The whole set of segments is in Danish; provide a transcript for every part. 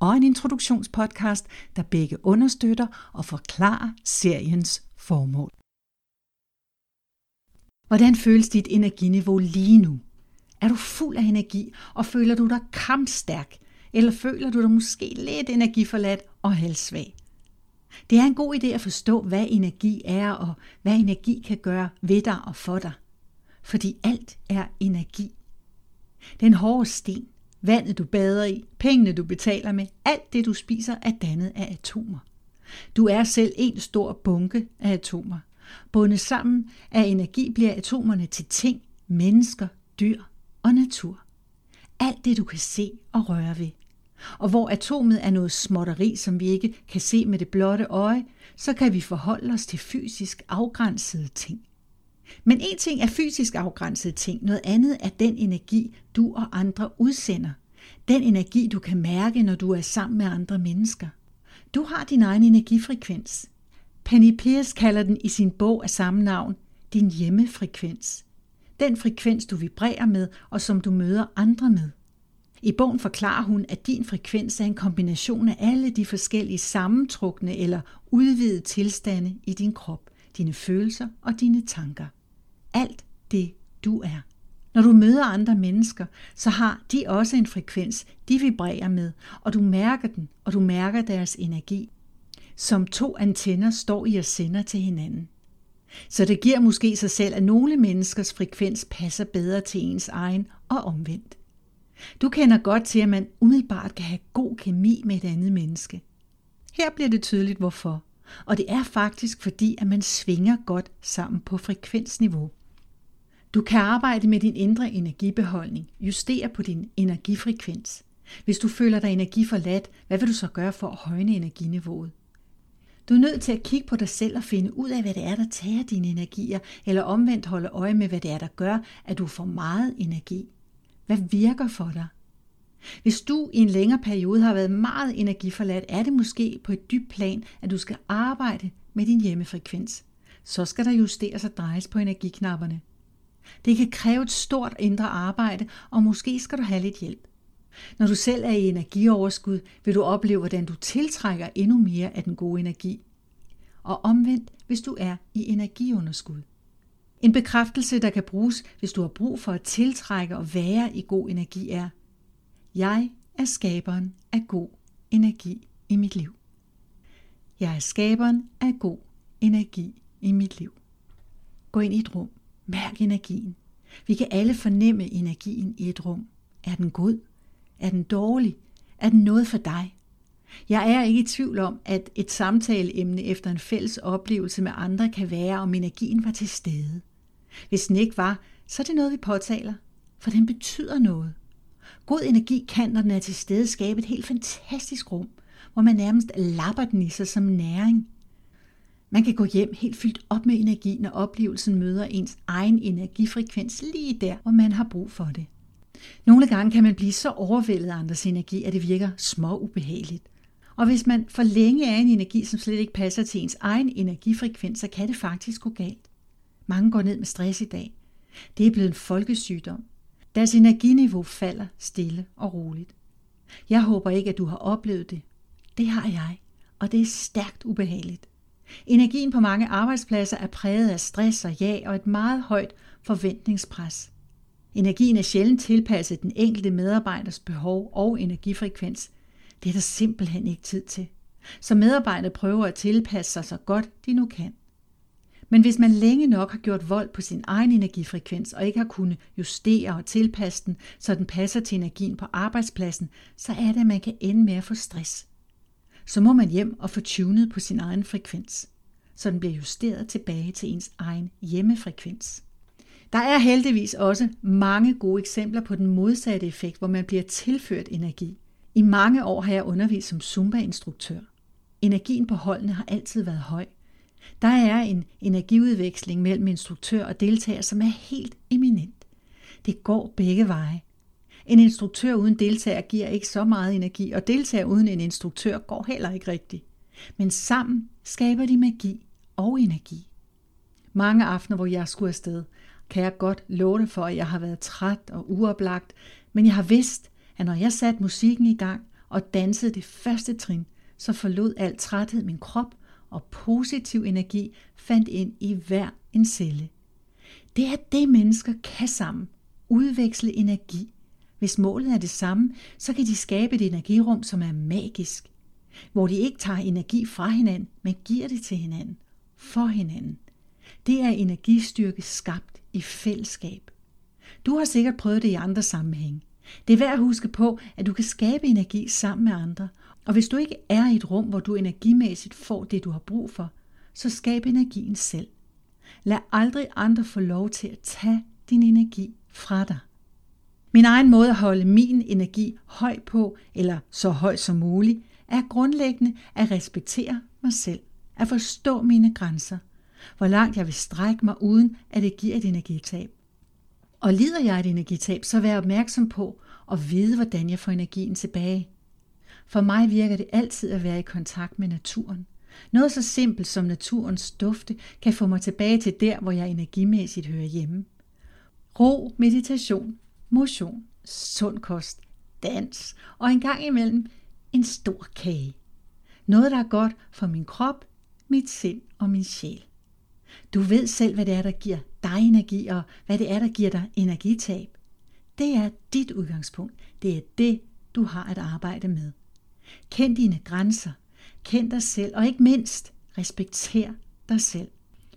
og en introduktionspodcast, der begge understøtter og forklarer seriens formål. Hvordan føles dit energiniveau lige nu? Er du fuld af energi, og føler du dig kampstærk, eller føler du dig måske lidt energiforladt og halvsvag? Det er en god idé at forstå, hvad energi er, og hvad energi kan gøre ved dig og for dig. Fordi alt er energi. Den hårde sten, vandet du bader i, pengene du betaler med, alt det du spiser er dannet af atomer. Du er selv en stor bunke af atomer. Bundet sammen af energi bliver atomerne til ting, mennesker, dyr og natur. Alt det du kan se og røre ved. Og hvor atomet er noget småtteri, som vi ikke kan se med det blotte øje, så kan vi forholde os til fysisk afgrænsede ting. Men en ting er fysisk afgrænsede ting, noget andet er den energi, du og andre udsender. Den energi, du kan mærke, når du er sammen med andre mennesker. Du har din egen energifrekvens. Penny Pierce kalder den i sin bog af samme navn din hjemmefrekvens. Den frekvens, du vibrerer med, og som du møder andre med. I bogen forklarer hun, at din frekvens er en kombination af alle de forskellige sammentrukne eller udvidede tilstande i din krop, dine følelser og dine tanker alt det, du er. Når du møder andre mennesker, så har de også en frekvens, de vibrerer med, og du mærker den, og du mærker deres energi. Som to antenner står i og sender til hinanden. Så det giver måske sig selv, at nogle menneskers frekvens passer bedre til ens egen og omvendt. Du kender godt til, at man umiddelbart kan have god kemi med et andet menneske. Her bliver det tydeligt hvorfor. Og det er faktisk fordi, at man svinger godt sammen på frekvensniveau. Du kan arbejde med din indre energibeholdning, justere på din energifrekvens. Hvis du føler dig energiforladt, hvad vil du så gøre for at højne energiniveauet? Du er nødt til at kigge på dig selv og finde ud af, hvad det er, der tager dine energier, eller omvendt holde øje med, hvad det er, der gør, at du får meget energi. Hvad virker for dig? Hvis du i en længere periode har været meget energiforladt, er det måske på et dybt plan, at du skal arbejde med din hjemmefrekvens. Så skal der justeres og drejes på energiknapperne. Det kan kræve et stort indre arbejde, og måske skal du have lidt hjælp. Når du selv er i energioverskud, vil du opleve, hvordan du tiltrækker endnu mere af den gode energi. Og omvendt, hvis du er i energiunderskud. En bekræftelse, der kan bruges, hvis du har brug for at tiltrække og være i god energi, er Jeg er skaberen af god energi i mit liv. Jeg er skaberen af god energi i mit liv. Gå ind i et rum. Mærk energien. Vi kan alle fornemme energien i et rum. Er den god? Er den dårlig? Er den noget for dig? Jeg er ikke i tvivl om, at et samtaleemne efter en fælles oplevelse med andre kan være, om energien var til stede. Hvis den ikke var, så er det noget, vi påtaler, for den betyder noget. God energi kan, når den er til stede, skabe et helt fantastisk rum, hvor man nærmest lapper den i sig som næring – man kan gå hjem helt fyldt op med energi, når oplevelsen møder ens egen energifrekvens lige der, hvor man har brug for det. Nogle gange kan man blive så overvældet af andres energi, at det virker små ubehageligt. Og hvis man for længe er en energi, som slet ikke passer til ens egen energifrekvens, så kan det faktisk gå galt. Mange går ned med stress i dag. Det er blevet en folkesygdom. Deres energiniveau falder stille og roligt. Jeg håber ikke, at du har oplevet det. Det har jeg, og det er stærkt ubehageligt. Energien på mange arbejdspladser er præget af stress og jag og et meget højt forventningspres. Energien er sjældent tilpasset den enkelte medarbejders behov og energifrekvens. Det er der simpelthen ikke tid til. Så medarbejdere prøver at tilpasse sig så godt de nu kan. Men hvis man længe nok har gjort vold på sin egen energifrekvens og ikke har kunnet justere og tilpasse den, så den passer til energien på arbejdspladsen, så er det, at man kan ende med at få stress så må man hjem og få tunet på sin egen frekvens, så den bliver justeret tilbage til ens egen hjemmefrekvens. Der er heldigvis også mange gode eksempler på den modsatte effekt, hvor man bliver tilført energi. I mange år har jeg undervist som Zumba-instruktør. Energien på holdene har altid været høj. Der er en energiudveksling mellem instruktør og deltager, som er helt eminent. Det går begge veje. En instruktør uden deltager giver ikke så meget energi, og deltager uden en instruktør går heller ikke rigtigt. Men sammen skaber de magi og energi. Mange aftener, hvor jeg skulle afsted, kan jeg godt love det for, at jeg har været træt og uoplagt, men jeg har vidst, at når jeg satte musikken i gang og dansede det første trin, så forlod al træthed min krop, og positiv energi fandt ind i hver en celle. Det er det, mennesker kan sammen. Udveksle energi. Hvis målet er det samme, så kan de skabe et energirum, som er magisk. Hvor de ikke tager energi fra hinanden, men giver det til hinanden. For hinanden. Det er energistyrke skabt i fællesskab. Du har sikkert prøvet det i andre sammenhænge. Det er værd at huske på, at du kan skabe energi sammen med andre, og hvis du ikke er i et rum, hvor du energimæssigt får det, du har brug for, så skab energien selv. Lad aldrig andre få lov til at tage din energi fra dig. Min egen måde at holde min energi høj på, eller så høj som muligt, er grundlæggende at respektere mig selv, at forstå mine grænser, hvor langt jeg vil strække mig, uden at det giver et energitab. Og lider jeg et energitab, så vær opmærksom på at vide, hvordan jeg får energien tilbage. For mig virker det altid at være i kontakt med naturen. Noget så simpelt som naturens dufte kan få mig tilbage til der, hvor jeg energimæssigt hører hjemme. Ro, meditation, motion, sund kost, dans og en gang imellem en stor kage. Noget, der er godt for min krop, mit sind og min sjæl. Du ved selv, hvad det er, der giver dig energi, og hvad det er, der giver dig energitab. Det er dit udgangspunkt. Det er det, du har at arbejde med. Kend dine grænser. Kend dig selv, og ikke mindst, respekter dig selv.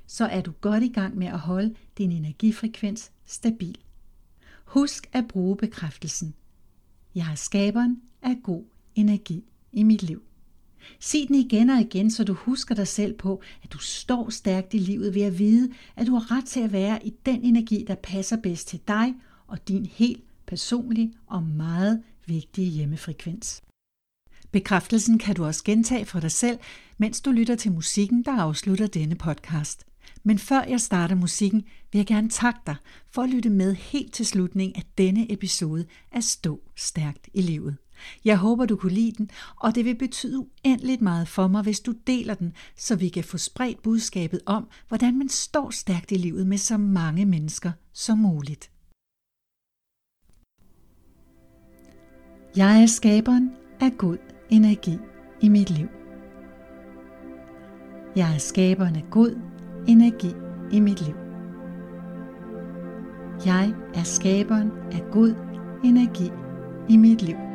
Så er du godt i gang med at holde din energifrekvens stabil. Husk at bruge bekræftelsen. Jeg er skaberen af god energi i mit liv. Sig den igen og igen, så du husker dig selv på, at du står stærkt i livet ved at vide, at du har ret til at være i den energi, der passer bedst til dig og din helt personlige og meget vigtige hjemmefrekvens. Bekræftelsen kan du også gentage for dig selv, mens du lytter til musikken, der afslutter denne podcast. Men før jeg starter musikken, vil jeg gerne takke dig for at lytte med helt til slutningen af denne episode af Stå Stærkt i Livet. Jeg håber, du kunne lide den, og det vil betyde uendeligt meget for mig, hvis du deler den, så vi kan få spredt budskabet om, hvordan man står stærkt i livet med så mange mennesker som muligt. Jeg er skaberen af god energi i mit liv. Jeg er skaberen af god energi i mit liv. Jeg er skaberen af god energi i mit liv.